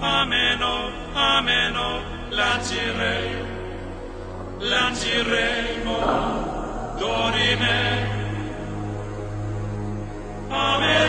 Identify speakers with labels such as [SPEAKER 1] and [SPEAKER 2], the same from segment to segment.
[SPEAKER 1] ameno, oh, ameno, oh, lancirei, lanciremo, dorime. Ameno,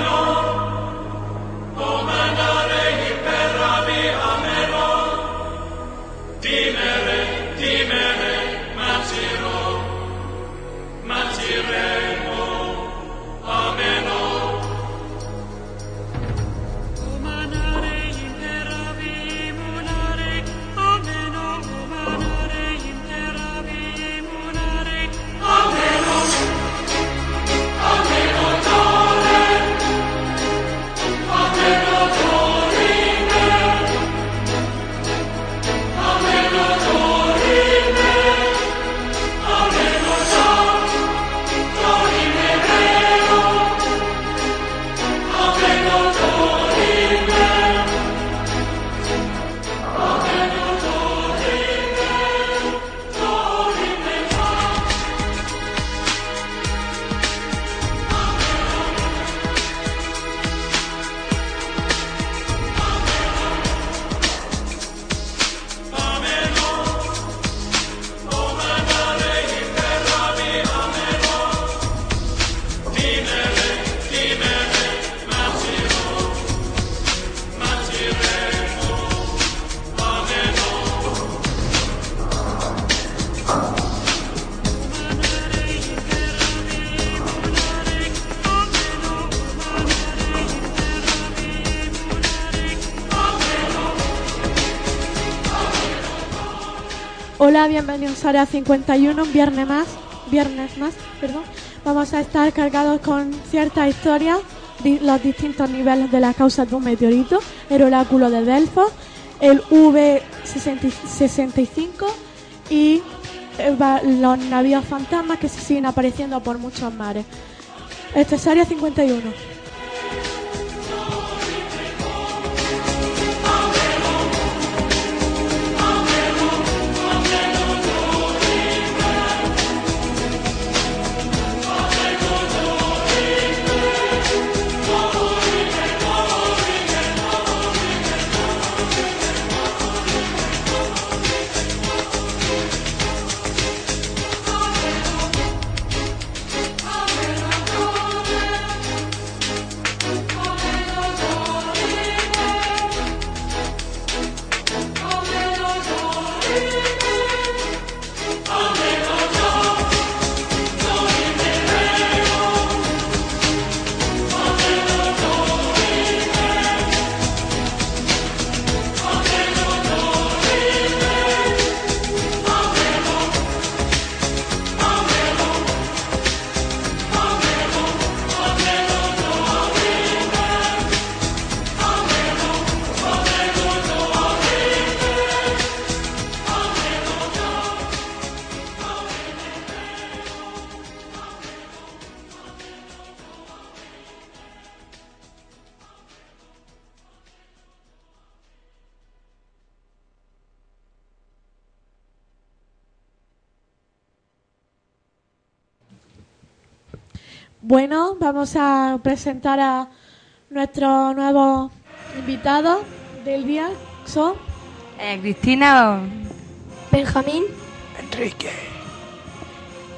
[SPEAKER 2] Hola, bienvenidos a Área 51, un viernes más, viernes más, perdón. Vamos a estar cargados con ciertas historias, los distintos niveles de la causa de un meteorito, el oráculo de Delfos, el V65 y eh, los navíos fantasmas que se siguen apareciendo por muchos mares. Este es Área 51. Bueno, vamos a presentar a nuestros nuevos invitados del día. Son
[SPEAKER 3] Eh, Cristina,
[SPEAKER 4] Benjamín,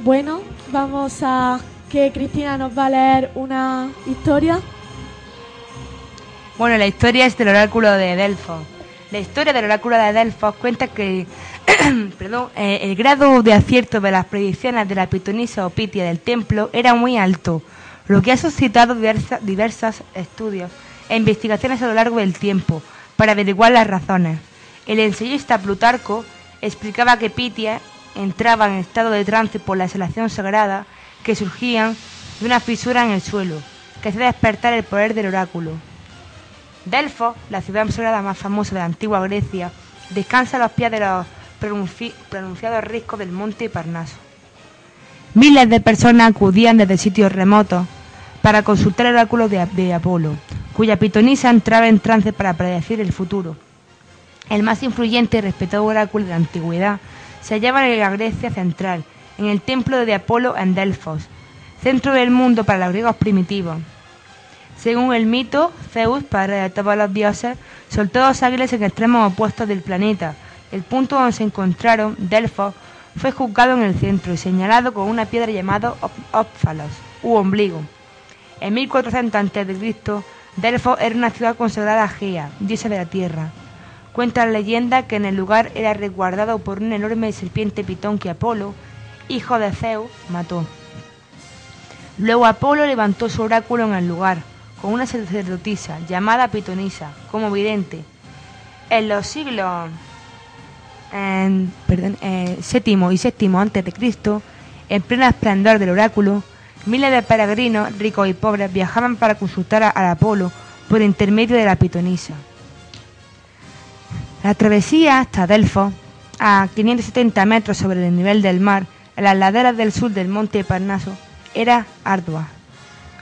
[SPEAKER 2] Bueno, vamos a que Cristina nos va a leer una historia.
[SPEAKER 3] bueno, la historia es del oráculo de Delfos. La historia del oráculo de Delfos cuenta que perdón, eh, el grado de acierto de las predicciones de la pitonisa o pitia del templo era muy alto, lo que ha suscitado diversos estudios e investigaciones a lo largo del tiempo para averiguar las razones. El ensayista Plutarco explicaba que Pitia entraba en estado de trance por la exhalación sagrada que surgían de una fisura en el suelo, que hacía despertar el poder del oráculo. Delfos, la ciudad sagrada más famosa de la antigua Grecia, descansa a los pies de los pronunciados riscos del monte Parnaso. Miles de personas acudían desde sitios remotos para consultar el oráculo de, de Apolo, cuya pitonisa entraba en trance para predecir el futuro. El más influyente y respetado oráculo de la antigüedad se hallaba en la Grecia central, en el templo de Apolo en Delfos, centro del mundo para los griegos primitivos. Según el mito, Zeus, padre de todos los dioses, soltó dos águilas en extremos opuestos del planeta. El punto donde se encontraron, Delfos, fue juzgado en el centro y señalado con una piedra llamada Ópfalos, u ombligo. En 1400 a.C., Delfos era una ciudad consagrada a Gea, diosa de la tierra. Cuenta la leyenda que en el lugar era resguardado por una enorme serpiente pitón que Apolo, hijo de Zeus, mató. Luego Apolo levantó su oráculo en el lugar, con una sacerdotisa llamada Pitonisa, como vidente. En los siglos en, perdón, eh, séptimo y séptimo antes de Cristo, en pleno esplendor del oráculo, miles de peregrinos, ricos y pobres, viajaban para consultar al Apolo por intermedio de la pitonisa. La travesía hasta Delfos, a 570 metros sobre el nivel del mar, en las laderas del sur del monte Parnaso, era ardua.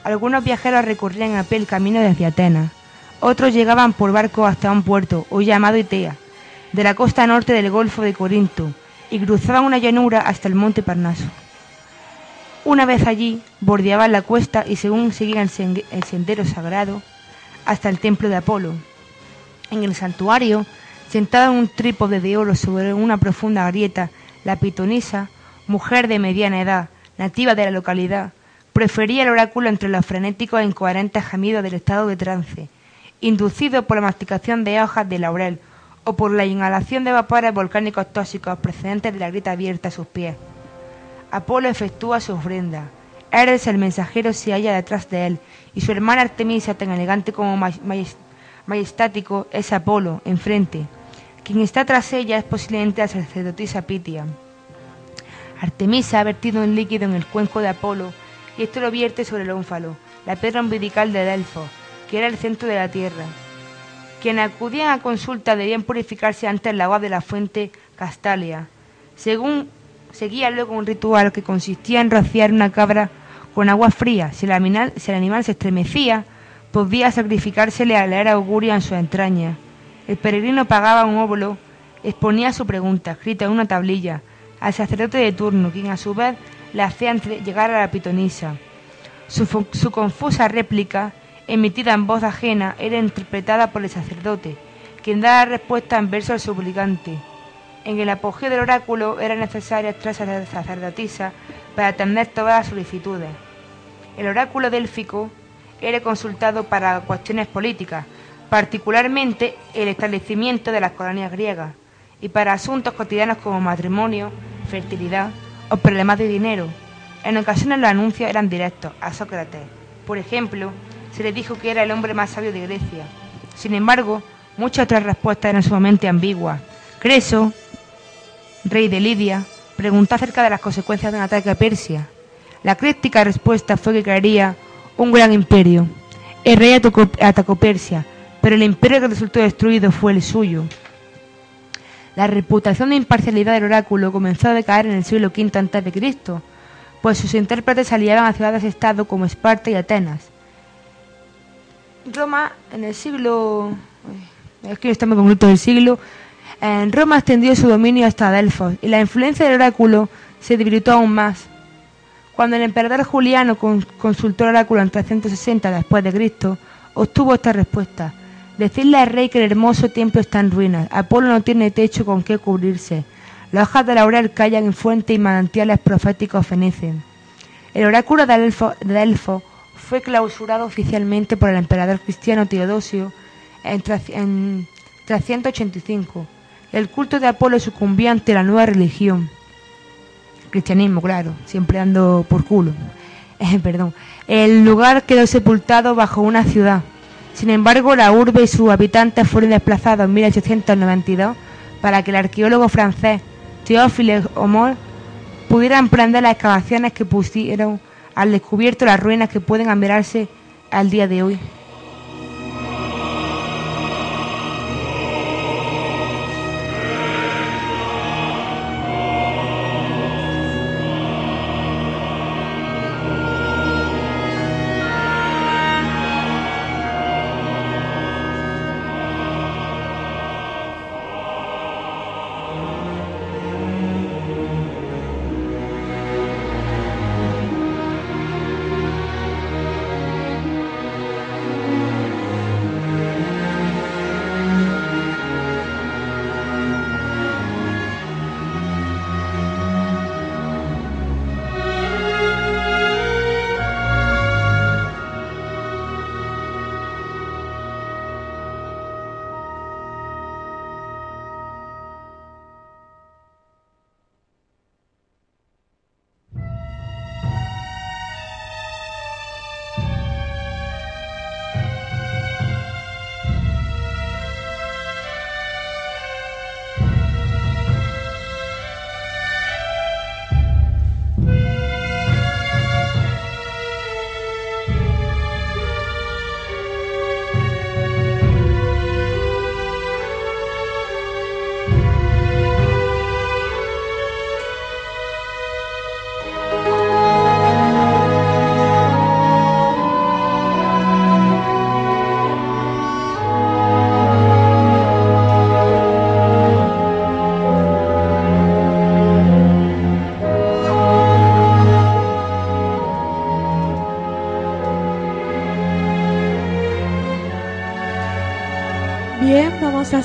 [SPEAKER 3] Algunos viajeros recorrían a pie el camino desde Atenas, otros llegaban por barco hasta un puerto, hoy llamado Itea, de la costa norte del Golfo de Corinto y cruzaban una llanura hasta el monte Parnaso. Una vez allí, bordeaban la cuesta y según seguían el sendero sagrado hasta el templo de Apolo. En el santuario, sentada en un trípode de oro sobre una profunda grieta, la pitonisa, mujer de mediana edad, nativa de la localidad, prefería el oráculo entre los frenéticos e incoherentes gemidos del estado de trance, inducido por la masticación de hojas de laurel o por la inhalación de vapores volcánicos tóxicos procedentes de la grieta abierta a sus pies. Apolo efectúa su ofrenda. Eres el mensajero se halla detrás de él, y su hermana Artemisa, tan elegante como majestático, es Apolo, enfrente. Quien está tras ella es posiblemente la sacerdotisa Pitia. Artemisa ha vertido un líquido en el cuenco de Apolo, y esto lo vierte sobre el ónfalo, la piedra umbilical de Delfos, que era el centro de la tierra. Quienes acudían a consulta debían purificarse antes el agua de la fuente Castalia. Según seguía luego un ritual que consistía en rociar una cabra con agua fría. Si el animal, si el animal se estremecía, podía sacrificársele a leer augurio en su entraña. El peregrino pagaba un óvulo, exponía su pregunta, escrita en una tablilla, al sacerdote de turno, quien a su vez le hacía llegar a la pitonisa. su confusa réplica emitida en voz ajena, era interpretada por el sacerdote, quien daba respuesta en verso al suplicante. En el apogeo del oráculo era necesaria tres sacerdotisa para atender todas las solicitudes. El oráculo délfico era consultado para cuestiones políticas, particularmente el establecimiento de las colonias griegas, y para asuntos cotidianos como matrimonio, fertilidad o problemas de dinero. En ocasiones los anuncios eran directos a Sócrates. Por ejemplo, se le dijo que era el hombre más sabio de Grecia. Sin embargo, muchas otras respuestas eran sumamente ambiguas. Creso, rey de Lidia, preguntó acerca de las consecuencias de un ataque a Persia. La crítica respuesta fue que caería un gran imperio. El rey atacó, atacó Persia, pero el imperio que resultó destruido fue el suyo. La reputación de imparcialidad del oráculo comenzó a decaer en el siglo V a.C., pues sus intérpretes aliaban a ciudades-estado como Esparta y Atenas. Roma en el siglo... Es que estamos con del siglo. En Roma extendió su dominio hasta Delfos y la influencia del oráculo se debilitó aún más. Cuando el emperador Juliano consultó el oráculo en 360 después de Cristo, obtuvo esta respuesta. Decirle al rey que el hermoso templo está en ruinas. Apolo no tiene techo con qué cubrirse. Las hojas de laurel callan en fuentes y manantiales proféticos fenecen. El oráculo de Delfos fue clausurado oficialmente por el emperador cristiano Teodosio en, 385. El culto de Apolo sucumbió ante la nueva religión. cristianismo, claro, siempre ando por culo. Eh, perdón. El lugar quedó sepultado bajo una ciudad. Sin embargo, la urbe y sus habitantes fueron desplazados en 1892 para que el arqueólogo francés Théophile Homol pudiera emprender las excavaciones que pusieron al descubierto las ruinas que pueden admirarse al día de hoy.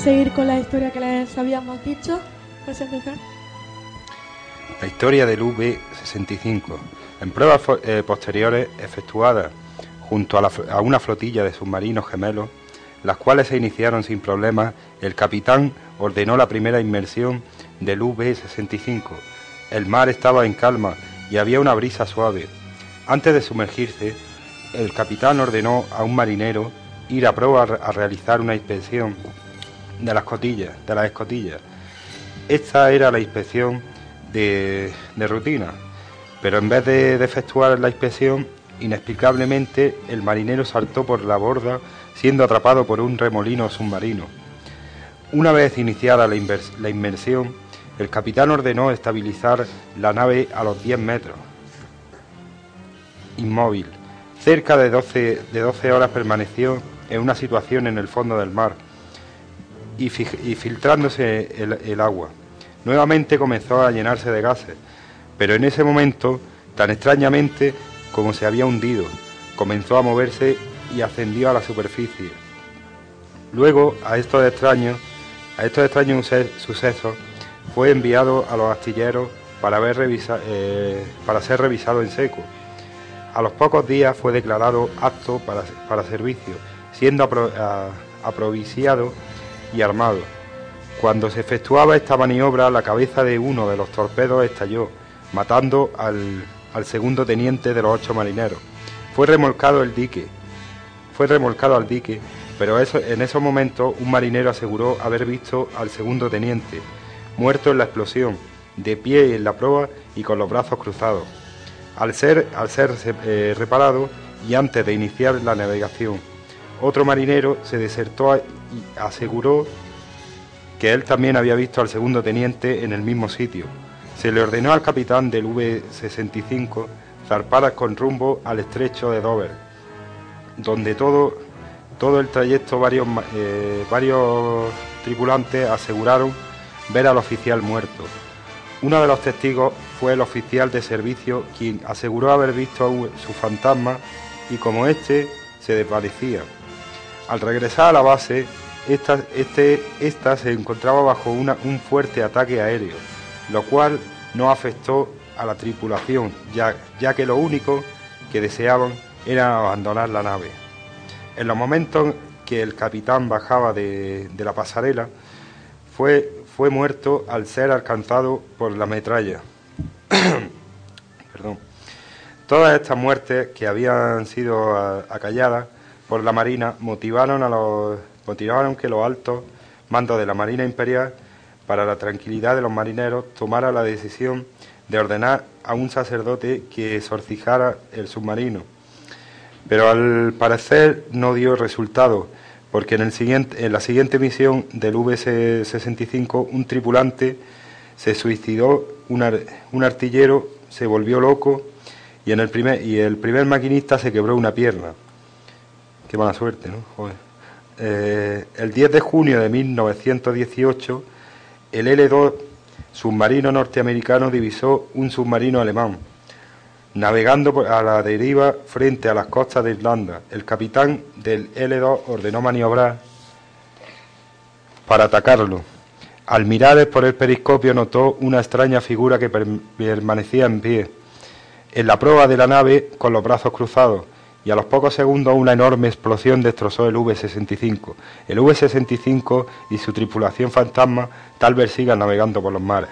[SPEAKER 2] Seguir con la historia que les habíamos dicho.
[SPEAKER 4] La historia del V-65. En pruebas eh, posteriores efectuadas junto a, una flotilla de submarinos gemelos, las cuales se iniciaron sin problemas, el capitán ordenó la primera inmersión del V-65. El mar estaba en calma y había una brisa suave. Antes de sumergirse, el capitán ordenó a un marinero ir a proa a realizar una inspección de las de las escotillas. Esta era la inspección de, rutina, pero en vez de, efectuar la inspección, inexplicablemente el marinero saltó por la borda siendo atrapado por un remolino submarino. Una vez iniciada la, la inmersión, el capitán ordenó estabilizar la nave a los 10 metros, inmóvil. Cerca de 12, de 12 horas permaneció en una situación en el fondo del mar y, filtrándose el, agua. Nuevamente comenzó a llenarse de gases, pero en ese momento, tan extrañamente como se había hundido, comenzó a moverse y ascendió a la superficie. Luego, a estos extraños, a estos extraños suce- sucesos, fue enviado a los astilleros para, ver eh, ser revisado en seco. A los pocos días fue declarado apto para, para servicio, siendo apro- a- aprovisiado y armado. Cuando se efectuaba esta maniobra, la cabeza de uno de los torpedos estalló, matando al, segundo teniente de los ocho marineros. Fue remolcado el dique, fue remolcado al dique, pero en esos momentos un marinero aseguró haber visto al segundo teniente, muerto en la explosión, de pie en la proa y con los brazos cruzados, al ser, al ser eh, reparado y antes de iniciar la navegación. Otro marinero se desertó y aseguró que él también había visto al segundo teniente en el mismo sitio. Se le ordenó al capitán del V-65 zarpar con rumbo al estrecho de Dover, donde todo, todo el trayecto varios, eh, varios tripulantes aseguraron ver al oficial muerto. Uno de los testigos fue el oficial de servicio quien aseguró haber visto a su fantasma y como éste se desvanecía. Al regresar a la base, esta, este, esta se encontraba bajo un fuerte ataque aéreo, lo cual no afectó a la tripulación, ya, que lo único que deseaban era abandonar la nave. En los momentos que el capitán bajaba de, de la pasarela, fue, fue muerto al ser alcanzado por la metralla. Perdón. Todas estas muertes que habían sido acalladas por la Marina motivaron a los motivaron que los altos mandos de la Marina Imperial para la tranquilidad de los marineros tomara la decisión de ordenar a un sacerdote que exorcijara el submarino. Pero al parecer no dio resultado, porque en, el siguiente, en la siguiente misión del VS-65 un tripulante se suicidó, un, ar- un artillero se volvió loco y, en el primer, y el primer maquinista se quebró una pierna. Qué mala suerte, ¿no? Eh, el 10 de junio de 1918, el L-2 submarino norteamericano divisó un submarino alemán, navegando a la deriva frente a las costas de Irlanda. El capitán del L-2 ordenó maniobrar para atacarlo. Al mirar por el periscopio notó una extraña figura que per- permanecía en pie, en la proa de la nave con los brazos cruzados, y a los pocos segundos una enorme explosión destrozó el V-65. El V-65 y su tripulación fantasma tal vez sigan navegando por los mares.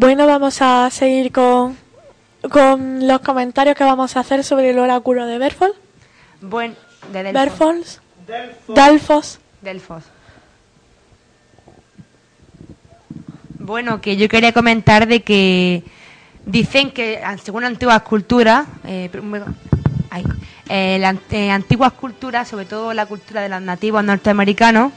[SPEAKER 2] Bueno, vamos a seguir con, con los comentarios que vamos a hacer sobre el oráculo de Berfol.
[SPEAKER 3] Bueno, de Delfos.
[SPEAKER 2] Berfols. Delfos.
[SPEAKER 3] Delfos. Bueno, que yo quería comentar de que dicen que según antiguas culturas, eh, ay, eh, la- eh, antiguas culturas, sobre todo la cultura de los nativos norteamericanos,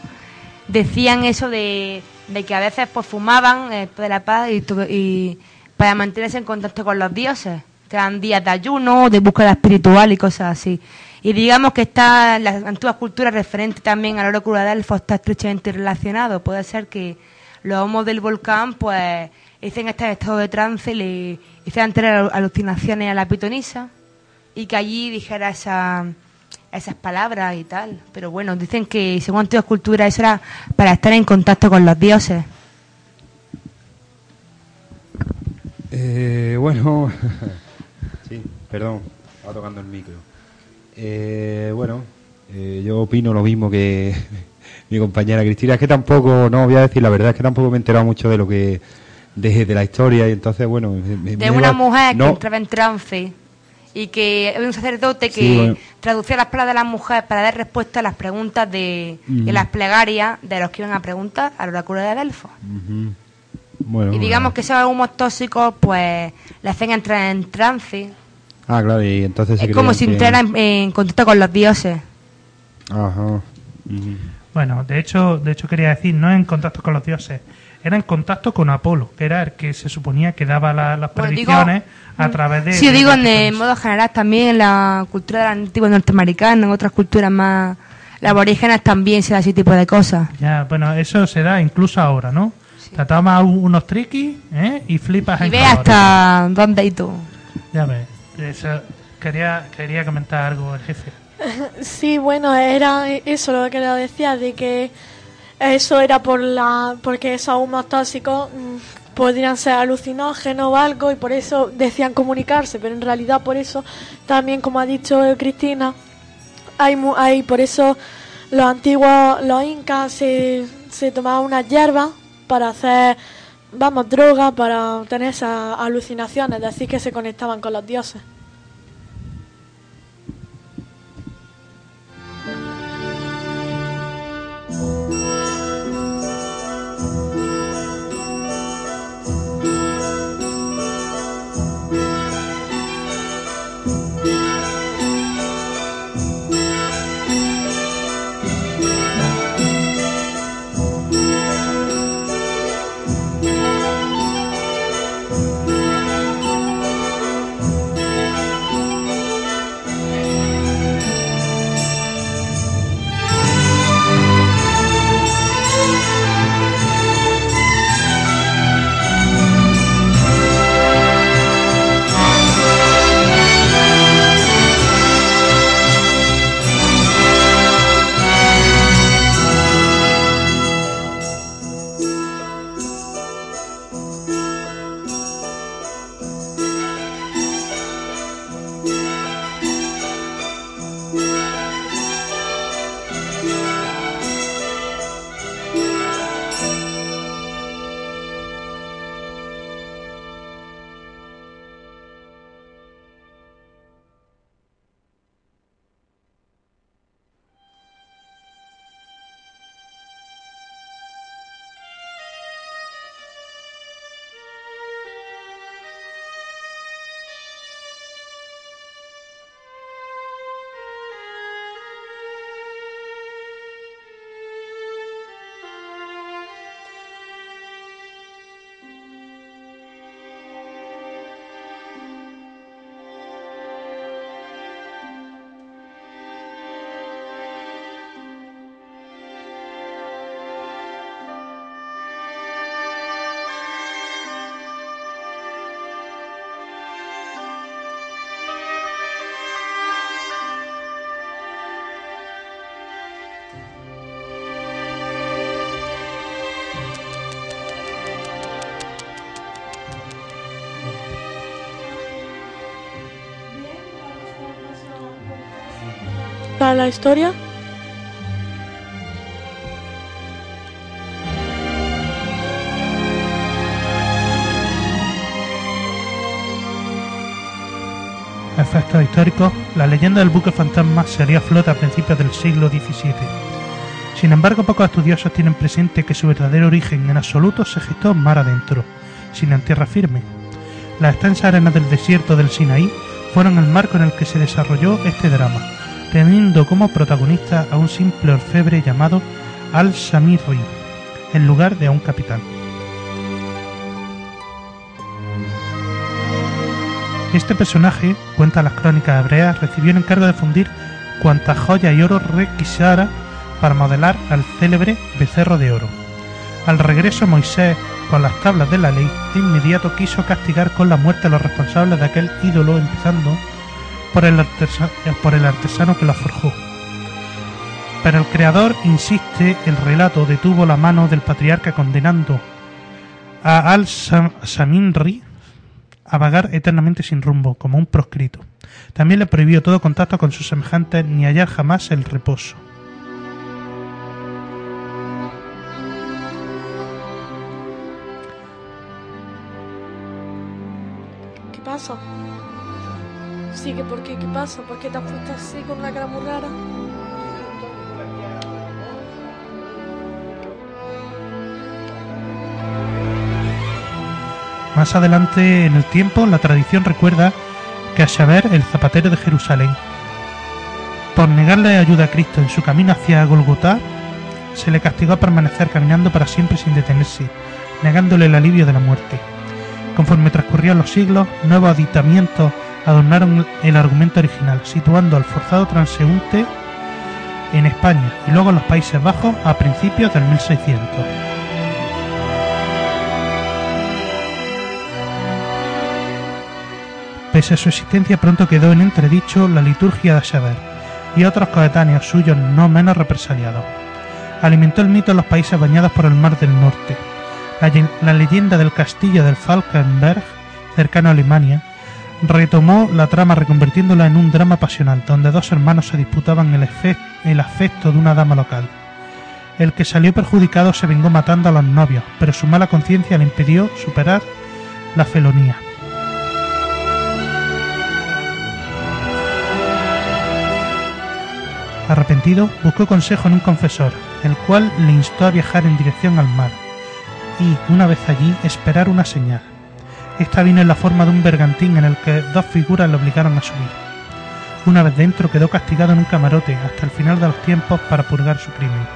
[SPEAKER 3] decían eso de, de que a veces pues fumaban eh, de la paz y, para mantenerse en contacto con los dioses. Eran días de ayuno, de búsqueda espiritual y cosas así. Y digamos que está las antiguas culturas referente también al oráculo de Delfos está estrechamente relacionado. Puede ser que los homos del volcán pues estar en estado de trance y le hicieran tener alucinaciones a la pitonisa y que allí dijera esa, esas palabras y tal. Pero bueno, dicen que según antiguas culturas eso era para estar en contacto con los dioses.
[SPEAKER 4] Eh, bueno, sí, perdón, estaba tocando el micro. Eh, bueno, eh, yo opino lo mismo que mi compañera Cristina. Es que tampoco, no voy a decir la verdad, es que tampoco me he enterado mucho de lo que de, de la historia y entonces, bueno, me-
[SPEAKER 3] de
[SPEAKER 4] me
[SPEAKER 3] una mujer que entraba en trance y que había un sacerdote que
[SPEAKER 4] Sí, bueno.
[SPEAKER 3] traducía las palabras de las mujeres para dar respuesta a las preguntas de, y las plegarias de los que iban a preguntar al oráculo de Delfos.
[SPEAKER 4] Bueno,
[SPEAKER 3] Y digamos que esos humos tóxicos, pues, le hacen entrar en trance.
[SPEAKER 4] Ah, claro, y entonces se
[SPEAKER 3] Es como si entrara en, en contacto con los dioses.
[SPEAKER 4] Ajá.
[SPEAKER 5] Bueno, de hecho, de hecho quería decir, no en contacto con los dioses, era en contacto con Apolo, que era el que se suponía que daba la- las
[SPEAKER 3] Bueno, digo-
[SPEAKER 5] predicciones a través de...
[SPEAKER 3] Sí,
[SPEAKER 5] de
[SPEAKER 3] digo
[SPEAKER 5] la
[SPEAKER 3] en, en
[SPEAKER 5] pitonisa.
[SPEAKER 3] modo general también en la cultura de la antigua norteamericana, en otras culturas más aborígenes también se da ese tipo de cosas.
[SPEAKER 5] Ya, bueno, eso se da incluso ahora, ¿no? Te tomas un- unos triquis ¿eh? y flipas
[SPEAKER 3] Y
[SPEAKER 5] en
[SPEAKER 3] ve hasta dónde y tú.
[SPEAKER 5] Ya ves, eso- quería, quería comentar algo el jefe.
[SPEAKER 2] Sí, bueno, era eso lo que le decía, de que eso era por la porque esos humos tóxicos mm, podrían ser alucinógenos o algo y por eso decían comunicarse, pero en realidad por eso también, como ha dicho Cristina, hay, hay por eso los antiguos, los incas se, se tomaban unas hierbas para hacer, vamos, droga, para tener esas alucinaciones, decir que se conectaban con los dioses. la historia?
[SPEAKER 5] Efectos históricos, la leyenda del buque fantasma sería flota a principios del siglo XVII. Sin embargo, pocos estudiosos tienen presente que su verdadero origen en absoluto se gestó mar adentro, sin en tierra firme. Las extensas arenas del desierto del Sinaí fueron el marco en el que se desarrolló este drama, teniendo como protagonista a un simple orfebre llamado Al-Samirri, en lugar de a un capitán. Este personaje, cuenta las crónicas hebreas, recibió el encargo de fundir cuantas joyas y oro requisara para modelar al célebre becerro de oro. Al regreso Moisés, con las tablas de la ley, de inmediato quiso castigar con la muerte a los responsables de aquel ídolo, empezando por el, artesano que lo forjó. Pero el creador insiste, el relato detuvo la mano del patriarca condenando a Al-Saminri a vagar eternamente sin rumbo, como un proscrito. También le prohibió todo contacto con sus semejantes ni hallar jamás el reposo.
[SPEAKER 2] ¿Qué pasa? Sí, que por qué? ¿Qué pasa? ¿Por qué te has puesto así con una cara muy rara?
[SPEAKER 5] Más adelante en el tiempo, la tradición recuerda que a Shaver, el zapatero de Jerusalén, por negarle ayuda a Cristo en su camino hacia Golgotá, se le castigó a permanecer caminando para siempre sin detenerse, negándole el alivio de la muerte. Conforme transcurrían los siglos, nuevos aditamientos adornaron el argumento original, situando al forzado transeúnte en España y luego en los Países Bajos a principios del 1600. Pese a su existencia, pronto quedó en entredicho la liturgia de Shaver y otros coetáneos suyos no menos represaliados. Alimentó el mito en los países bañados por el Mar del Norte. La leyenda del castillo del Falkenberg, cercano a Alemania, retomó la trama reconvirtiéndola en un drama pasional, donde dos hermanos se disputaban el, el afecto de una dama local. El que salió perjudicado se vengó matando a los novios, pero su mala conciencia le impidió superar la felonía. Arrepentido, buscó consejo en un confesor, el cual le instó a viajar en dirección al mar y, una vez allí, esperar una señal. Esta vino en la forma de un bergantín en el que dos figuras le obligaron a subir. Una vez dentro quedó castigado en un camarote hasta el final de los tiempos para purgar su crimen.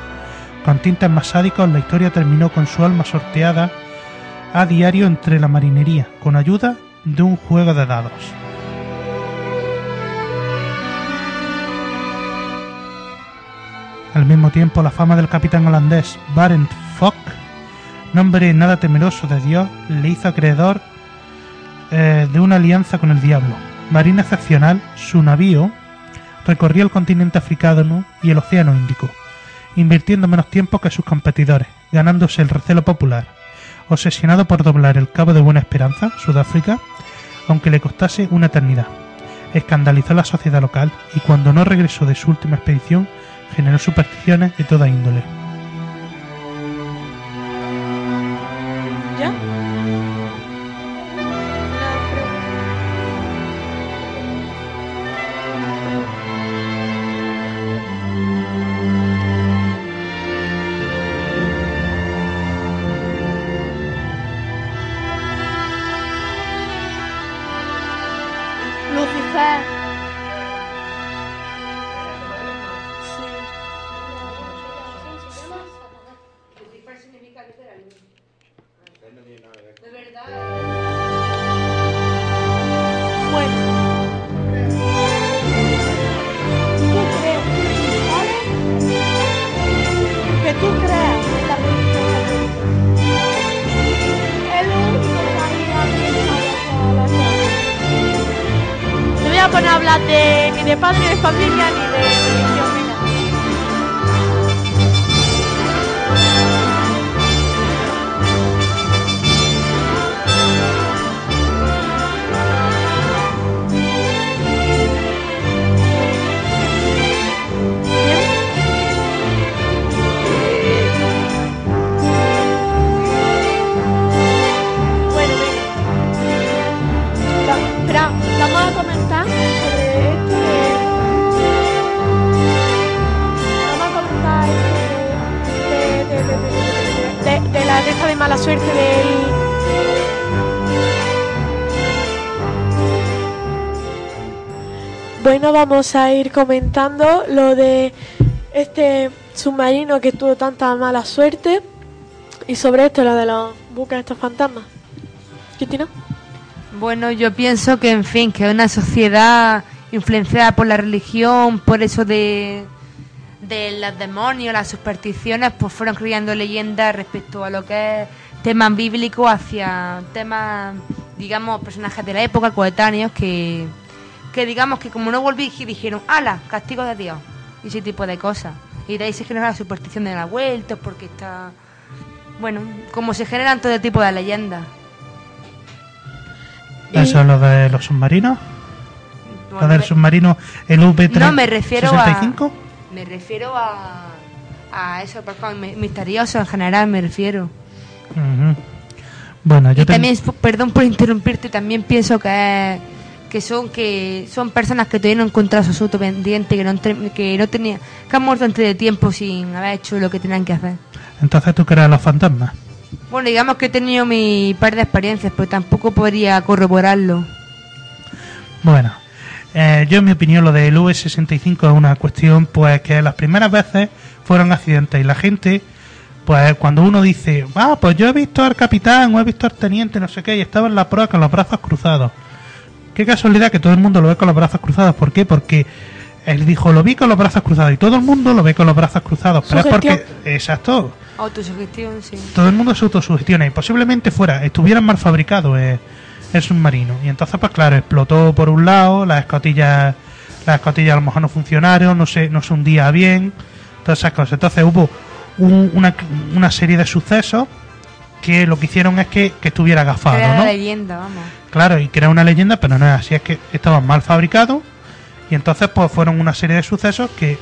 [SPEAKER 5] Con tintes más sádicos, la historia terminó con su alma sorteada a diario entre la marinería, con ayuda de un juego de dados. Al mismo tiempo, la fama del capitán holandés Barent Fock, nombre nada temeroso de Dios, le hizo acreedor eh, de una alianza con el diablo. Marina excepcional, su navío recorría el continente africano y el océano Índico, invirtiendo menos tiempo que sus competidores, ganándose el recelo popular. Obsesionado por doblar el Cabo de Buena Esperanza, Sudáfrica, aunque le costase una eternidad. Escandalizó a la sociedad local y cuando no regresó de su última expedición, generó supersticiones de toda índole.
[SPEAKER 2] ¿Ya? Padre de familia ni de vamos a ir comentando lo de este submarino que tuvo tanta mala suerte y sobre esto, lo de los buques estos fantasmas. Cristina.
[SPEAKER 3] Bueno, yo pienso que, en fin, que una sociedad influenciada por la religión, por eso de, de los demonios, las supersticiones, pues fueron creando leyendas respecto a lo que es temas bíblicos hacia temas, digamos, personajes de la época, coetáneos, que, que digamos que como no volví, dijeron, ala, castigo de Dios, y ese tipo de cosas. Y de ahí se genera la superstición de la vuelta, porque está... Bueno, como se generan todo tipo de leyendas.
[SPEAKER 5] Eso es lo de los submarinos. Lo del submarino, el V365.
[SPEAKER 3] No, me refiero a... Me refiero a... A eso, por favor, mi- misterioso en general me refiero.
[SPEAKER 5] Bueno, yo
[SPEAKER 3] y también, perdón por interrumpirte, también pienso que que son que son personas que todavía no encontrado su asunto pendiente, que no, que no tenía, que han muerto antes de tiempo sin haber hecho lo que tenían que hacer.
[SPEAKER 5] Entonces tú crees los fantasmas.
[SPEAKER 3] Bueno, digamos que he tenido mi par de experiencias, pero tampoco podría corroborarlo.
[SPEAKER 5] Bueno, eh, yo en mi opinión lo del V65 es una cuestión pues que las primeras veces fueron accidentes y la gente pues cuando uno dice, ah, pues yo he visto al capitán o he visto al teniente, no sé qué, y estaba en la proa con los brazos cruzados. Qué casualidad que todo el mundo lo ve con los brazos cruzados. ¿Por qué? Porque él dijo, lo vi con los brazos cruzados y todo el mundo lo ve con los brazos cruzados. Pero es porque, exacto,
[SPEAKER 3] Autosugestión, sí.
[SPEAKER 5] todo el mundo se autosugestiona y posiblemente fuera, estuvieran mal fabricados eh, el submarino. Y entonces, pues claro, explotó por un lado, las escotillas, las escotillas a lo mejor no funcionaron, no se, no se hundía bien, todas esas cosas. Entonces hubo un- una, una serie de sucesos que lo que hicieron es que, que estuviera agafado,
[SPEAKER 3] Crear
[SPEAKER 5] ¿no?
[SPEAKER 3] la leyenda, vamos.
[SPEAKER 5] Claro, y crea una leyenda, pero no es así, es que estaban mal fabricados y entonces pues fueron una serie de sucesos que,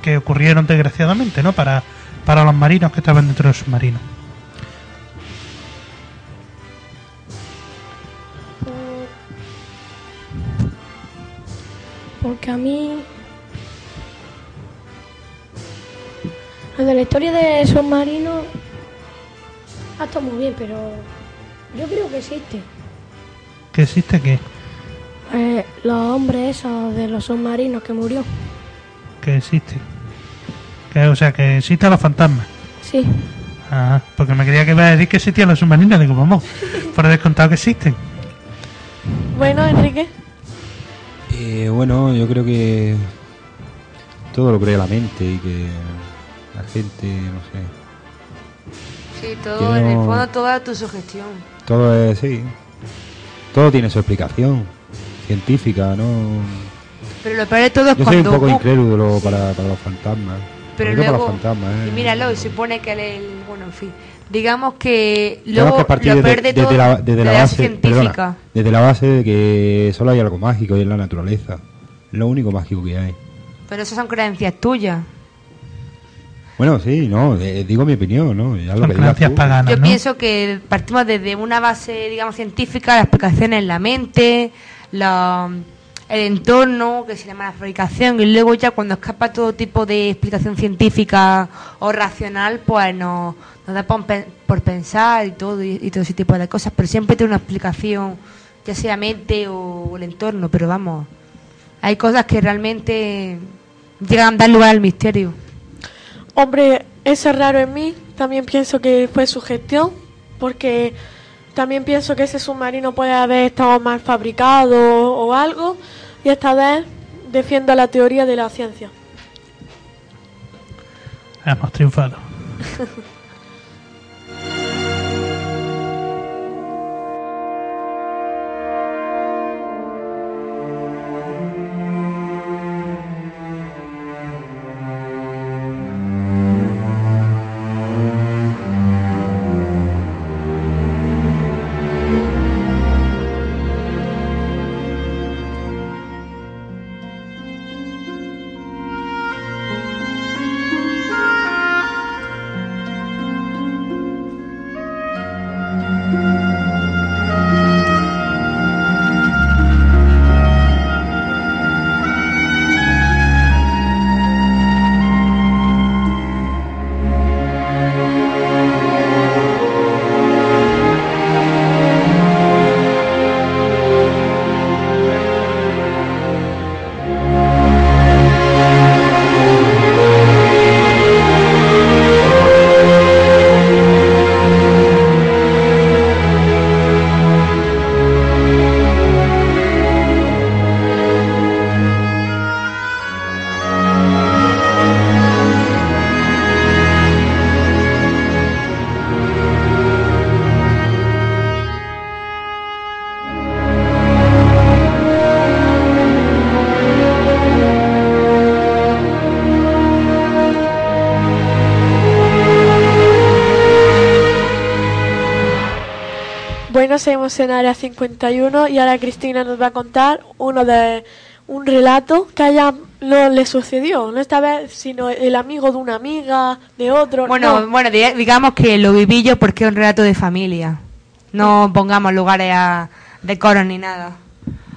[SPEAKER 5] que ocurrieron desgraciadamente, ¿no? Para, para los marinos que estaban dentro del submarino.
[SPEAKER 6] Porque a mí. Lo de la historia de submarino. Ha estado muy bien, pero. Yo creo que existe.
[SPEAKER 5] ¿Que existe qué?
[SPEAKER 6] Eh, los hombres esos de los submarinos que murió.
[SPEAKER 5] Que existe. Que, o sea, que existen los fantasmas.
[SPEAKER 6] Sí.
[SPEAKER 5] Ajá, porque me quería que iba a decir que existían los submarinos. Digo, vamos, por descontado que existen.
[SPEAKER 2] Bueno, Enrique.
[SPEAKER 4] Eh, bueno, yo creo que todo lo crea la mente y que la gente, no sé,
[SPEAKER 3] Sí, todo, en el fondo, toda autosugestión.
[SPEAKER 4] todo es, sí, todo tiene su explicación científica, ¿no?
[SPEAKER 3] Pero lo peor de todo es
[SPEAKER 4] Yo soy un
[SPEAKER 3] cuando...
[SPEAKER 4] poco incrédulo para, para los fantasmas.
[SPEAKER 3] Pero luego,
[SPEAKER 4] para los fantasmas, ¿eh?
[SPEAKER 3] y míralo, supone que el, bueno, en fin, digamos que luego
[SPEAKER 4] que partir
[SPEAKER 3] lo
[SPEAKER 4] de-
[SPEAKER 3] peor de
[SPEAKER 4] desde, la, desde
[SPEAKER 3] de
[SPEAKER 4] la base,
[SPEAKER 3] científica.
[SPEAKER 4] perdona, desde la base de que solo hay algo mágico y es la naturaleza. Es lo único mágico que hay.
[SPEAKER 3] Pero eso son creencias tuyas.
[SPEAKER 4] Bueno, sí, no, eh, digo mi opinión, ¿no? Ya lo que digas
[SPEAKER 5] paganas,
[SPEAKER 3] Yo
[SPEAKER 5] ¿no?
[SPEAKER 3] pienso que partimos desde una base, digamos, científica, la explicación en la mente, la- el entorno, que se llama la fabricación, y luego ya cuando escapa todo tipo de explicación científica o racional, pues nos, nos da por, por pensar y todo, y, y todo ese tipo de cosas, pero siempre tiene una explicación, ya sea mente o el entorno, pero vamos, hay cosas que realmente llegan a dar lugar al misterio.
[SPEAKER 2] Hombre, eso es raro en mí. También pienso que fue su gestión, porque también pienso que ese submarino puede haber estado mal fabricado o algo, y esta vez defiendo la teoría de la ciencia.
[SPEAKER 5] Hemos triunfado.
[SPEAKER 2] Seguimos en Área 51 y ahora Cristina nos va a contar uno de un relato que a ella no le sucedió, no esta vez, sino el amigo de una amiga, de otro.
[SPEAKER 3] Bueno,
[SPEAKER 2] no.
[SPEAKER 3] bueno, di- digamos que lo viví yo porque es un relato de familia. No pongamos lugares a decoros ni nada.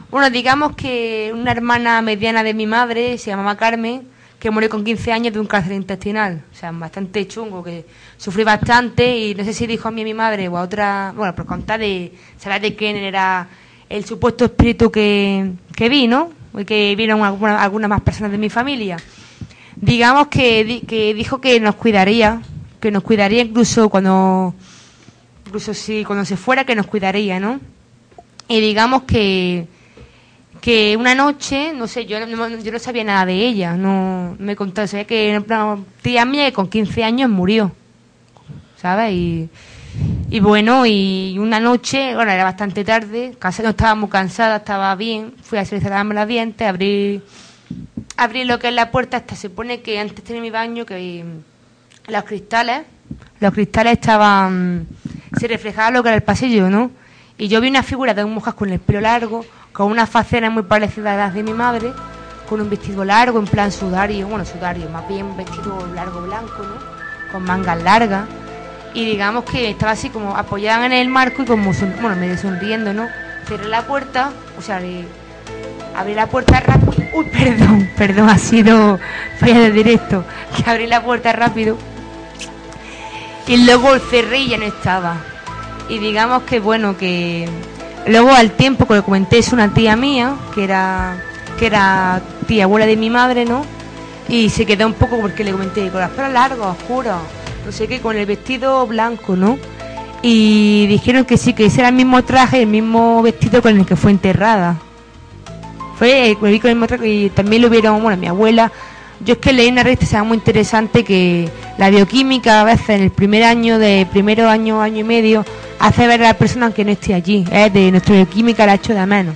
[SPEAKER 3] Bueno, digamos que una hermana mediana de mi madre se llamaba Carmen, que murió con 15 años de un cáncer intestinal. O sea, bastante chungo, que sufrí bastante y no sé si dijo a mí a mi madre o a otra, bueno, por contar de saber de quién era el supuesto espíritu que, que vi, ¿no? Y que vieron alguna- algunas más personas de mi familia digamos que, que dijo que nos cuidaría, que nos cuidaría incluso cuando, incluso si cuando se fuera que nos cuidaría, ¿no? Y digamos que, que una noche, no sé, yo no, yo no sabía nada de ella, no me contó, sabía que una tía mía que con 15 años murió, ¿sabes? Y, y bueno, y una noche, bueno, era bastante tarde, casi no estaba muy cansada, estaba bien, fui a cerrarme los dientes, abrí abrí lo que es la puerta hasta se pone que antes tenía mi baño que los cristales los cristales estaban se reflejaba lo que era el pasillo no y yo vi una figura de un mujer con el pelo largo con una faceta muy parecida a las de mi madre con un vestido largo en plan sudario bueno sudario más bien un vestido largo blanco no con mangas largas y digamos que estaba así como apoyada en el marco y como bueno medio sonriendo no cerré la puerta o sea le- abrí la puerta rápido. Uy, perdón, perdón, ha sido falla de directo. Que abrí la puerta rápido. Y luego el cerré y ya no estaba. Y digamos que bueno, que luego al tiempo que lo comenté es una tía mía, que era, que era tía abuela de mi madre, ¿no? Y se quedó un poco porque le comenté, con las pelos largos, oscuros, no sé qué, con el vestido blanco, ¿no? Y dijeron que sí, que ese era el mismo traje, el mismo vestido con el que fue enterrada. Fue, eh, me vi con el mismo traje y también lo vieron, bueno, mi abuela. Yo es que leí una revista, se muy interesante, que la bioquímica a veces en el primer año, de primero año, año y medio, hace ver a la persona que no esté allí. Es de nuestra bioquímica la ha hecho de menos.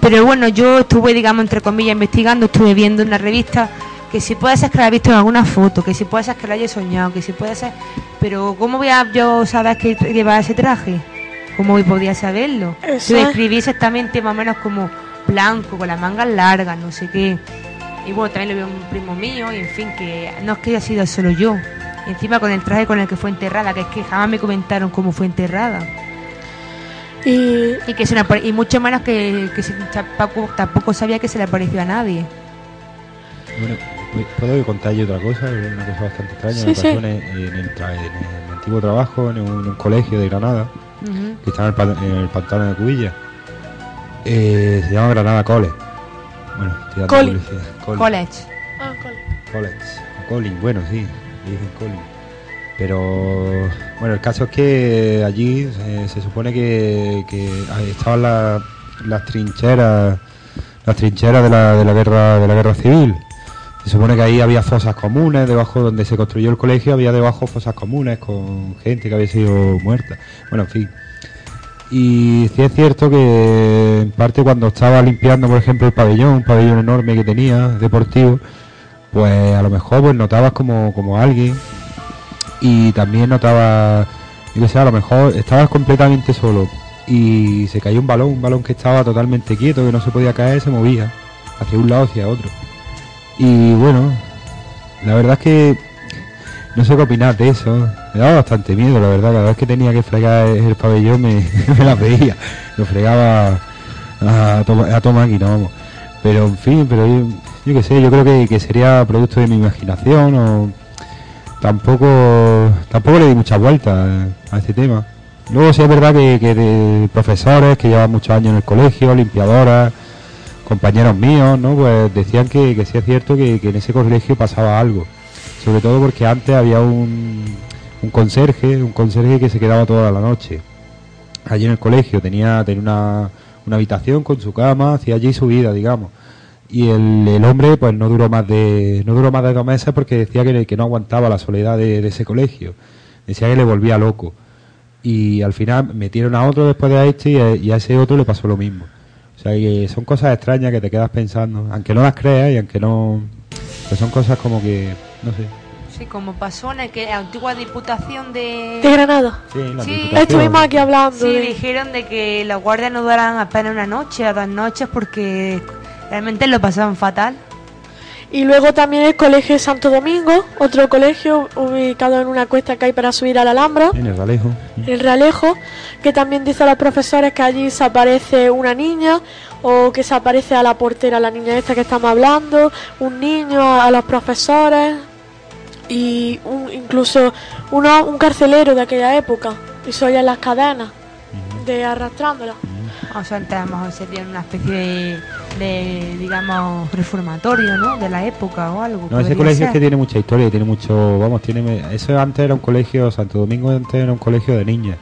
[SPEAKER 3] Pero bueno, yo estuve, digamos, entre comillas, investigando, estuve viendo una revista que si puede ser que la he visto en alguna foto, que si puede ser que la haya soñado, que si puede ser... Pero ¿cómo voy a yo saber que lleva ese traje? ¿Cómo voy- podía saberlo?
[SPEAKER 2] Eso
[SPEAKER 3] Yo
[SPEAKER 2] es.
[SPEAKER 3] describí exactamente más o menos como blanco, con las mangas largas, no sé qué. Y bueno, también lo veo un primo mío, y en fin, que no es que haya sido solo yo. Encima con el traje con el que fue enterrada, que es que jamás me comentaron cómo fue enterrada.
[SPEAKER 2] Y
[SPEAKER 3] Y que se le apare- y mucho menos que, que se- tampoco, tampoco sabía que se le apareció a nadie.
[SPEAKER 4] Bueno, ¿pu- ¿puedo contar yo otra cosa? Una cosa bastante extraña.
[SPEAKER 2] Sí,
[SPEAKER 4] me
[SPEAKER 2] sí.
[SPEAKER 4] pasó en, el, en el tra- en el antiguo trabajo, en un, en un colegio de Granada, que está en el, pa- en el pantano de Cubilla. Eh, se llama Granada College. Bueno, estoy dando
[SPEAKER 2] College.
[SPEAKER 4] publicidad. College.
[SPEAKER 3] College.
[SPEAKER 2] ah, col-
[SPEAKER 4] College. Colin, bueno, sí, Pero bueno, el caso es que allí eh, se supone que, estaban la- las trincheras, las trincheras de la, de la guerra de la guerra civil. Se supone que ahí había fosas comunes, debajo donde se construyó el colegio había debajo fosas comunes con gente que había sido muerta. Bueno, en fin. Y sí es cierto que en parte cuando estaba limpiando, por ejemplo, el pabellón, un pabellón enorme que tenía, deportivo, pues a lo mejor pues notabas como, como alguien y también notaba, yo que sé, a lo mejor estabas completamente solo y se cayó un balón, un balón que estaba totalmente quieto, que no se podía caer, se movía hacia un lado, hacia otro. Y bueno, la verdad es que no sé qué opinar de eso. Me daba bastante miedo, la verdad. Cada vez que tenía que fregar el pabellón me, la veía. Lo fregaba a, to- a máquina, vamos. Pero en fin, pero yo, qué sé, yo creo que, que sería producto de mi imaginación o tampoco tampoco le di mucha vuelta a este tema. Luego sí es verdad que, de profesores que llevan muchos años en el colegio, limpiadoras, compañeros míos, ¿no? Pues decían que, que sí es cierto que, que en ese colegio pasaba algo. Sobre todo porque antes había un, un conserje, un conserje que se quedaba toda la noche. Allí en el colegio tenía, tenía una, una habitación con su cama, hacía allí su vida, digamos. Y el, el hombre pues no duró más de no duró más de dos meses porque decía que, que no aguantaba la soledad de, de ese colegio. Decía que le volvía loco. Y al final metieron a otro después de a este y a, y a ese otro le pasó lo mismo. O sea que son cosas extrañas que te quedas pensando, aunque no las creas y aunque no... que son cosas como que, no sé.
[SPEAKER 3] Sí, como pasó en que la antigua diputación de...
[SPEAKER 2] De Granada.
[SPEAKER 7] Sí, la.
[SPEAKER 2] Estuvimos aquí hablando
[SPEAKER 3] Sí,
[SPEAKER 2] de...
[SPEAKER 3] dijeron de que los guardias no duran apenas una noche o dos noches porque realmente lo pasaban fatal.
[SPEAKER 2] Y luego también el Colegio Santo Domingo, otro colegio ubicado en una cuesta que hay para subir a la Alhambra,
[SPEAKER 7] En el Ralejo.
[SPEAKER 2] el Realejo, que también dice a los profesores que allí se aparece una niña o que se aparece a la portera, la niña esta que estamos hablando, un niño, a, a los profesores y un- incluso uno, un carcelero de aquella época y se oyen las cadenas de arrastrándola.
[SPEAKER 3] O sea, entonces, a lo mejor sería una especie de, de, digamos, reformatorio, ¿no? De la época o algo.
[SPEAKER 7] No, ese colegio es que tiene mucha historia, tiene mucho, vamos, tiene, eso antes era un colegio, Santo Domingo antes era un colegio de niñas,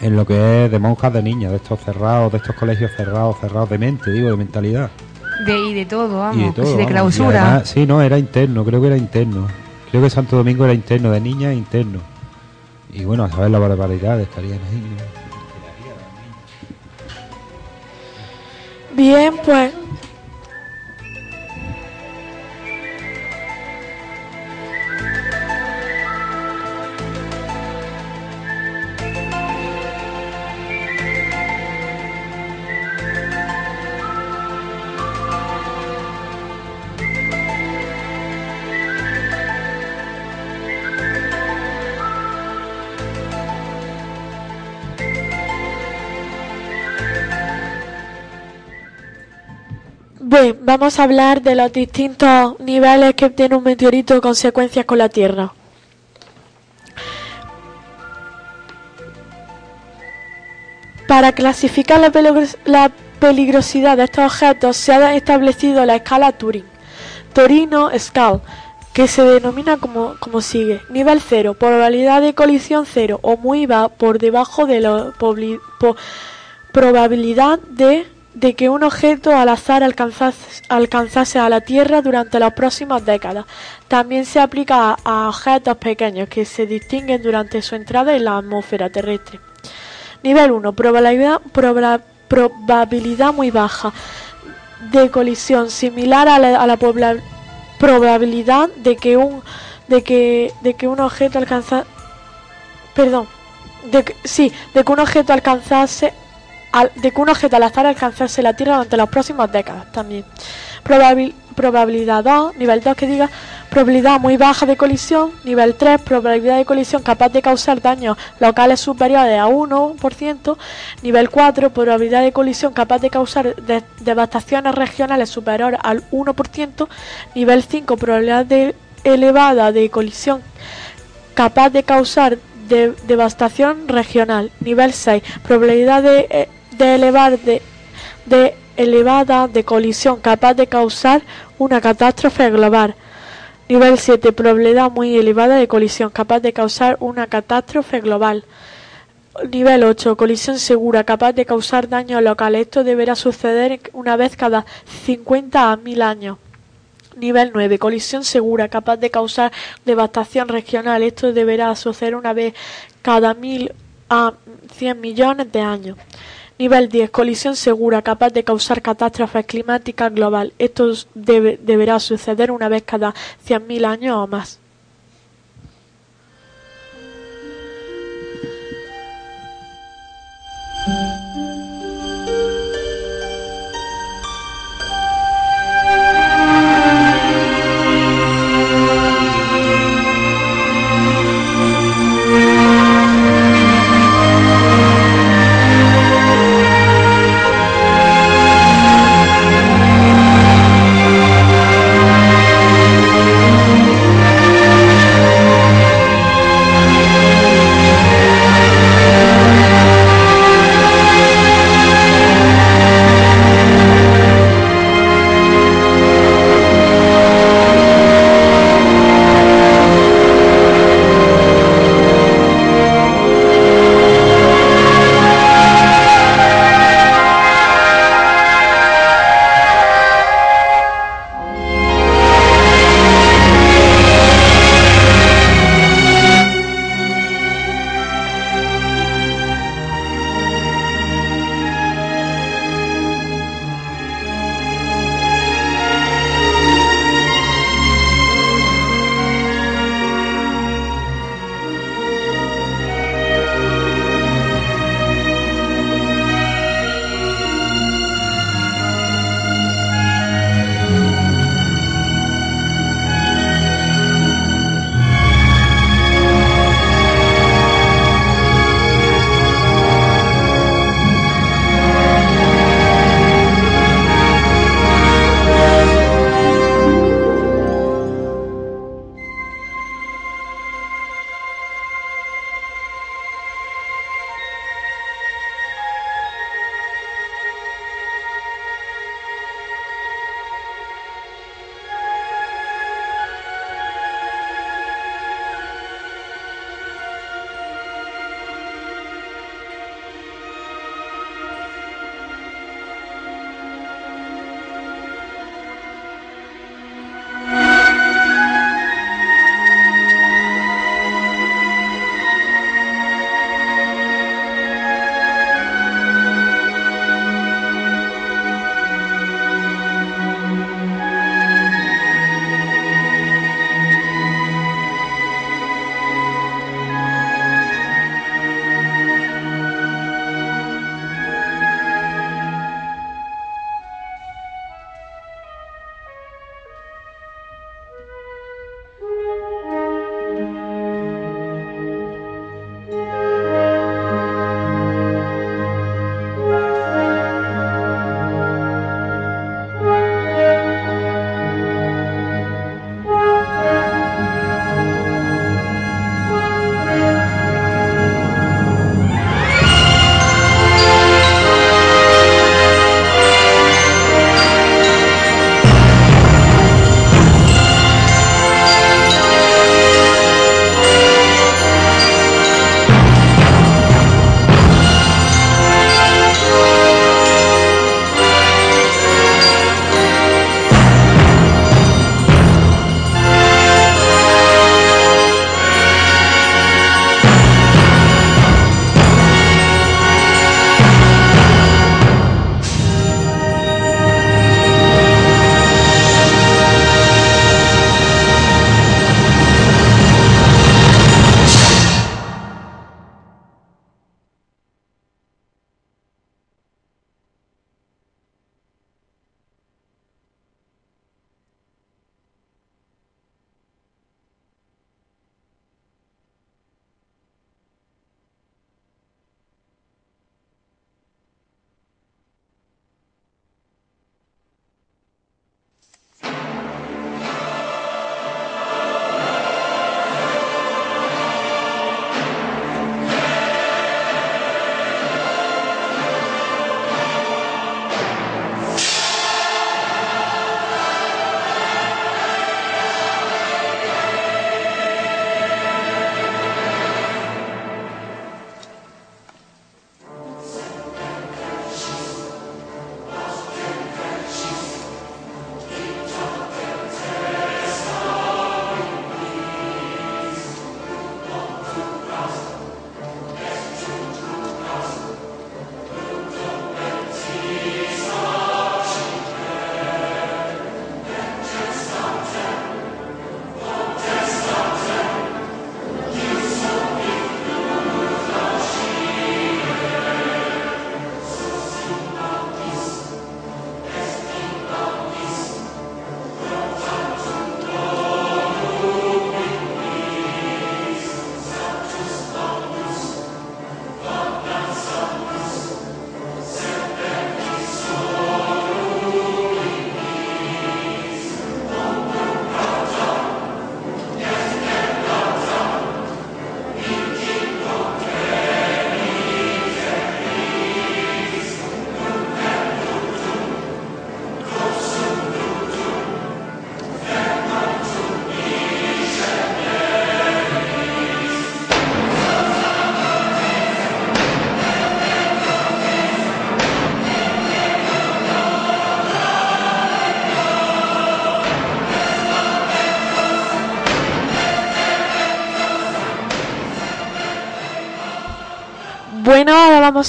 [SPEAKER 7] en lo que es de monjas de niñas, de estos cerrados, de estos colegios cerrados, cerrados de mente, digo, de mentalidad.
[SPEAKER 3] De, y de todo, vamos.
[SPEAKER 7] y de todo. Y
[SPEAKER 3] clausura.
[SPEAKER 7] además, sí, no, era interno, creo que era interno. Creo que Santo Domingo era interno, de niñas e interno. Y bueno, a saber la barbaridad estarían ahí. ¿no?
[SPEAKER 2] Bien, pues Vamos a hablar de los distintos niveles que tiene un meteorito consecuencias con la Tierra. Para clasificar la, peligros- la peligrosidad de estos objetos se ha establecido la escala Turing, Torino Scale, que se denomina como, como sigue. Nivel 0, probabilidad de colisión 0 o muy baja por debajo de la probabilidad de, de que un objeto al azar alcanzase, alcanzase a la Tierra durante las próximas décadas. También se aplica a, objetos pequeños que se distinguen durante su entrada en la atmósfera terrestre. Nivel 1. Probabilidad, proba- probabilidad muy baja de colisión similar a la, a la probabilidad de que un de que de que un objeto alcanza perdón de que, sí de que un objeto alcanzase al- de que un objeto al azar alcanzase la Tierra durante las próximas décadas también Probabil- probabilidad 2 nivel 2 que diga probabilidad muy baja de colisión nivel 3 probabilidad de colisión capaz de causar daños locales superiores a 1% nivel 4 probabilidad de colisión capaz de causar de- devastaciones regionales superiores al 1% nivel 5 probabilidad elevada de colisión capaz de causar de- devastación regional. Nivel 6. Probabilidad de, eh, de elevar de, elevada de colisión capaz de causar una catástrofe global. Nivel 7. Probabilidad muy elevada de colisión capaz de causar una catástrofe global. Nivel 8. Colisión segura capaz de causar daños locales. Esto deberá suceder una vez cada 50 a 1000 años. Nivel 9. Colisión segura, capaz de causar devastación regional. Esto deberá suceder una vez cada mil a 100 millones de años. Nivel 10. Colisión segura, capaz de causar catástrofes climáticas global. Esto debe- deberá suceder una vez cada 100.000 años o más.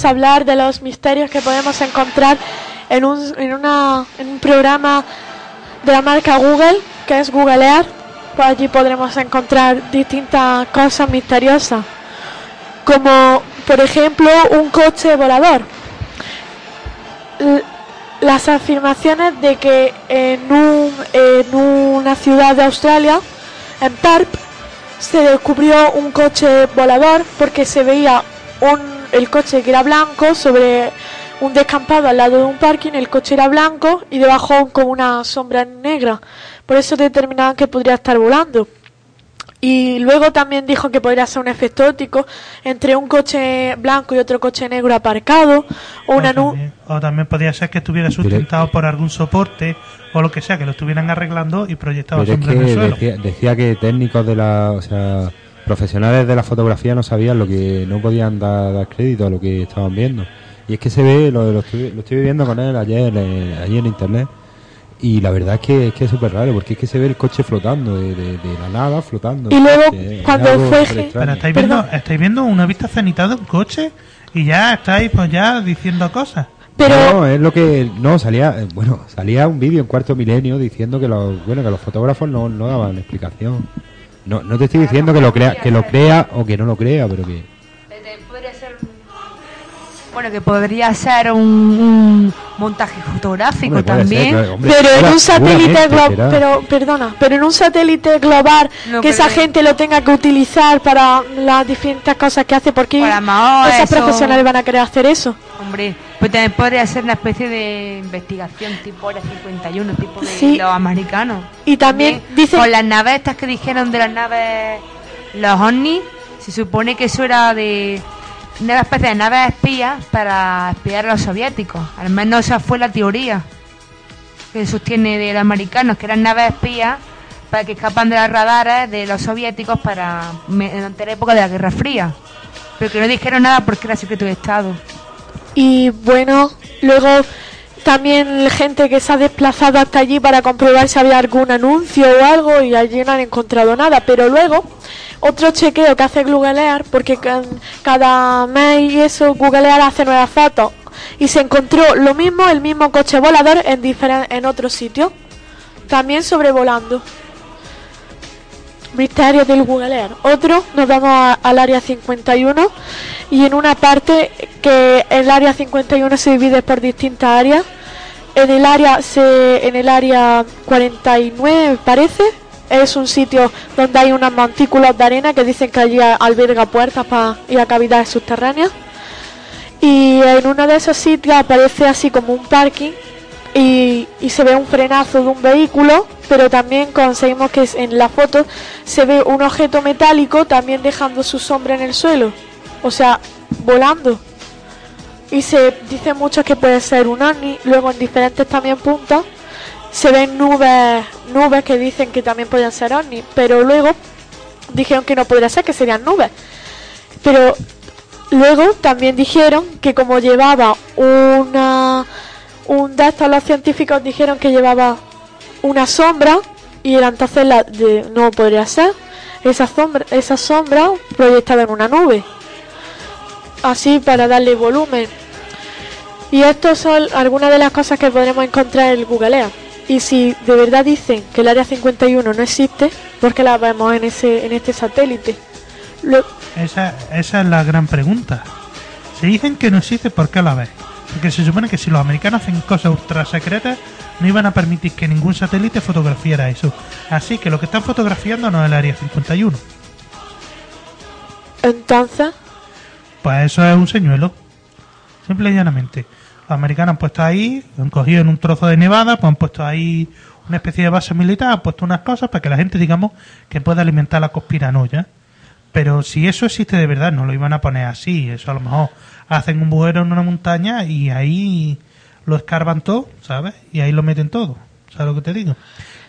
[SPEAKER 2] A hablar de los misterios que podemos encontrar en un, en una, en un programa de la marca Google, que es Googlear. Pues allí podremos encontrar distintas cosas misteriosas, como por ejemplo un coche volador. Las afirmaciones de que en, un, en una ciudad de Australia, en Perth, se descubrió un coche volador porque se veía un, el coche que era blanco sobre un descampado al lado de un parking, el coche era blanco y debajo con una sombra negra. Por eso determinaban que podría estar volando. Y luego también dijo que podría ser un efecto óptico entre un coche blanco y otro coche negro aparcado, o una
[SPEAKER 5] o, también, o también podría ser que estuviera sustentado por algún soporte o lo que sea, que lo estuvieran arreglando y proyectado
[SPEAKER 7] es
[SPEAKER 5] sombra en el suelo.
[SPEAKER 7] decía, decía que técnicos de la, o sea, profesionales de la fotografía no sabían lo que, no podían dar, dar crédito a lo que estaban viendo. Y es que se ve, lo, lo, estoy, lo estoy viendo con él ayer, eh, ayer en internet. Y la verdad es que es que es súper raro, porque es que se ve el coche flotando, de, de- de la nada flotando.
[SPEAKER 2] Y luego,
[SPEAKER 7] Es
[SPEAKER 2] cuando fue.
[SPEAKER 5] Pero estáis viendo, estáis viendo una vista cenital de un coche y ya estáis pues ya diciendo cosas.
[SPEAKER 2] Pero
[SPEAKER 7] No, es lo que. No, salía. eh, Bueno, salía un vídeo en cuarto milenio diciendo que los, bueno, que los fotógrafos no, no daban explicación. No, no te estoy diciendo que lo crea, que lo crea o que no lo crea, pero que.
[SPEAKER 3] Bueno, que podría ser un, un montaje fotográfico
[SPEAKER 7] Hombre, puede ser,
[SPEAKER 3] también.
[SPEAKER 7] hombre,
[SPEAKER 2] pero en un satélite global, pero perdona, pero en un satélite global
[SPEAKER 3] No,
[SPEAKER 2] que esa gente lo tenga que utilizar para las diferentes cosas que hace, porque esas
[SPEAKER 3] eso-
[SPEAKER 2] profesionales van a querer hacer eso.
[SPEAKER 3] Hombre, pues también podría ser una especie de investigación tipo Área 51, tipo de
[SPEAKER 2] Sí.
[SPEAKER 3] los americanos.
[SPEAKER 2] Y también dicen
[SPEAKER 3] Con las naves estas que dijeron de las naves, los ovnis, se supone que eso era de una especie de naves espías para espiar a los soviéticos. Al menos esa fue la teoría que sostiene de los americanos, que eran naves espías para que escapan de las radares de los soviéticos para durante la época de la Guerra Fría. Pero que no dijeron nada porque era secreto de Estado.
[SPEAKER 2] Y bueno, luego también gente que se ha desplazado hasta allí para comprobar si había algún anuncio o algo y allí no han encontrado nada. Pero luego, otro chequeo que hace Googlear, porque ca- cada mes y eso, Googlear hace nuevas fotos. Y se encontró lo mismo, el mismo coche volador en, en otro sitio. También sobrevolando. Misterios del Googlear. Otro, nos vamos al área 51 y en una parte que el área 51 se divide por distintas áreas. En el área se, en el área 49 parece es un sitio donde hay unos montículos de arena que dicen que allí alberga puertas para ir a cavidades subterráneas. Y en uno de esos sitios aparece así como un parking y, y se ve un frenazo de un vehículo, pero también conseguimos que en la foto se ve un objeto metálico también dejando su sombra en el suelo, o sea, volando. Y se dice mucho que puede ser un ovni, luego en diferentes también puntos se ven nubes, nubes que dicen que también podían ser ovnis, pero luego dijeron que no podría ser, que serían nubes. Pero luego también dijeron que como llevaba una un de los científicos dijeron que llevaba una sombra y era entonces la de, no podría ser. Esa sombra esa sombra proyectada en una nube así para darle volumen y estas son algunas de las cosas que podremos encontrar en el Googlea y si de verdad dicen que el área 51 no existe ¿por qué la vemos en ese en este satélite? Lo-
[SPEAKER 5] Esa, esa es la gran pregunta. Si dicen que no existe, ¿por qué la ves? Porque se supone que si los americanos hacen cosas ultra secretas, no iban a permitir que ningún satélite fotografiara eso. Así que lo que están fotografiando no es el área 51.
[SPEAKER 2] entonces
[SPEAKER 5] Pues eso es un señuelo. Simple y llanamente. Los americanos han puesto ahí, han cogido en un trozo de nevada, pues han puesto ahí una especie de base militar, han puesto unas cosas para que la gente, digamos, que pueda alimentar la conspiranoia. Pero si eso existe de verdad, no lo iban a poner así. Eso a lo mejor hacen un bujero en una montaña y ahí lo escarban todo, ¿sabes? Y ahí lo meten todo. ¿Sabes lo que te digo?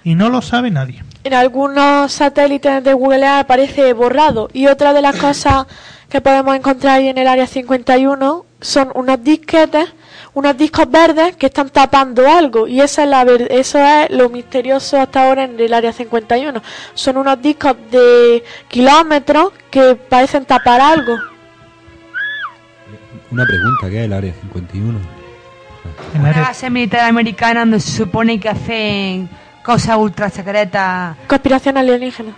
[SPEAKER 5] Y no lo sabe nadie.
[SPEAKER 2] en algunos satélites de Google Earth aparece borrado y otra de las cosas que podemos encontrar ahí en el área 51 son unos disquetes, unos discos verdes que están tapando algo y esa es la ver- eso es lo misterioso hasta ahora en el área 51. Son unos discos de kilómetros que parecen tapar algo.
[SPEAKER 7] Una pregunta, ¿qué es el Área 51?
[SPEAKER 5] El
[SPEAKER 3] Una base militar americana donde se supone que hacen cosas ultra secretas.
[SPEAKER 2] Conspiración alienígena.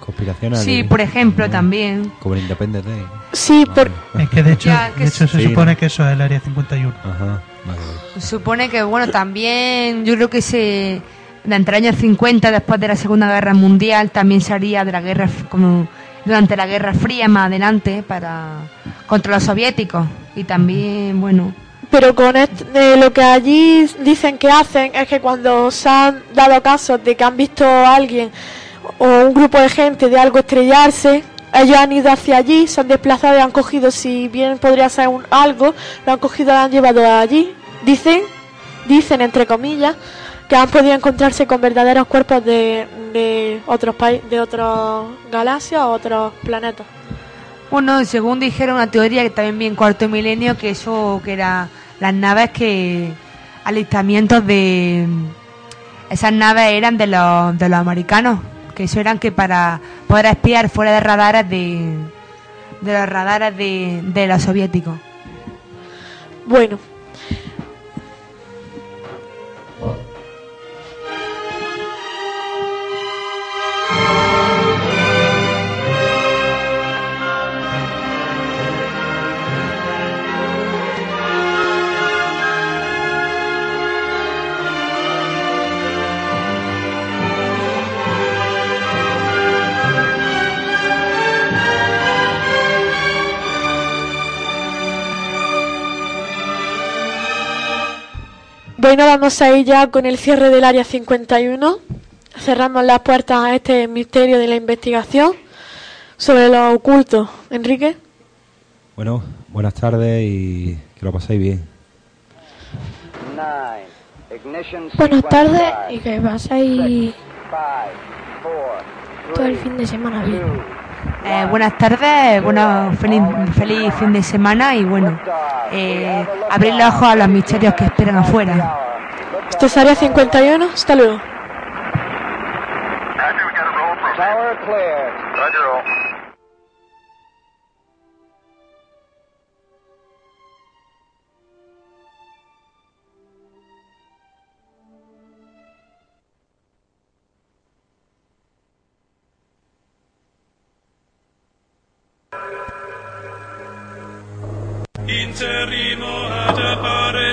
[SPEAKER 7] Conspiración
[SPEAKER 3] Sí,
[SPEAKER 7] alienígena.
[SPEAKER 3] por ejemplo,
[SPEAKER 7] Mm,
[SPEAKER 3] también.
[SPEAKER 7] Como el Independence Day.
[SPEAKER 2] Sí, por,
[SPEAKER 5] Es que de hecho,
[SPEAKER 3] Ya, que
[SPEAKER 5] de hecho se
[SPEAKER 7] sí,
[SPEAKER 5] supone
[SPEAKER 7] ¿no?
[SPEAKER 5] que eso es el área 51.
[SPEAKER 7] Ajá, vale,
[SPEAKER 3] supone que, bueno, también yo creo que se. Entre los años 50, después de la Segunda Guerra Mundial, también se haría de la guerra. como durante la Guerra Fría más adelante, para. contra los soviéticos. Y también, bueno.
[SPEAKER 2] Pero con est- de lo que allí dicen que hacen es que cuando se han dado casos de que han visto a alguien o un grupo de gente de algo estrellarse, ellos han ido hacia allí, se han desplazado y han cogido, si bien podría ser un algo, lo han cogido y lo han llevado allí. Dicen, dicen entre comillas, que han podido encontrarse con verdaderos cuerpos de, de otros países, de otras galaxias o otros planetas.
[SPEAKER 3] Bueno, según dijeron una teoría que también vi en cuarto milenio, que eso, que era las naves que. alistamientos de. esas naves eran de los, de los americanos, que eso eran que para poder espiar fuera de radares de. de los radares de, de los soviéticos.
[SPEAKER 2] Bueno, Bueno, vamos a ir ya con el cierre del área 51. Cerramos las puertas a este misterio de la investigación sobre lo oculto. Enrique.
[SPEAKER 7] Bueno, buenas tardes y que lo paséis bien.
[SPEAKER 6] Buenas tardes y que paséis todo el fin de semana bien.
[SPEAKER 3] Eh, buenas tardes, bueno, feliz, feliz fin de semana y bueno, eh, abrir los ojos a los misterios que esperan afuera.
[SPEAKER 2] Esto es área 51. Hasta luego.
[SPEAKER 1] Interrimo ad appare.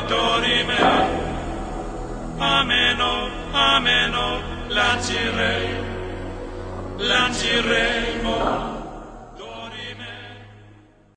[SPEAKER 1] Ameno, ameno, lancirei, lanciremo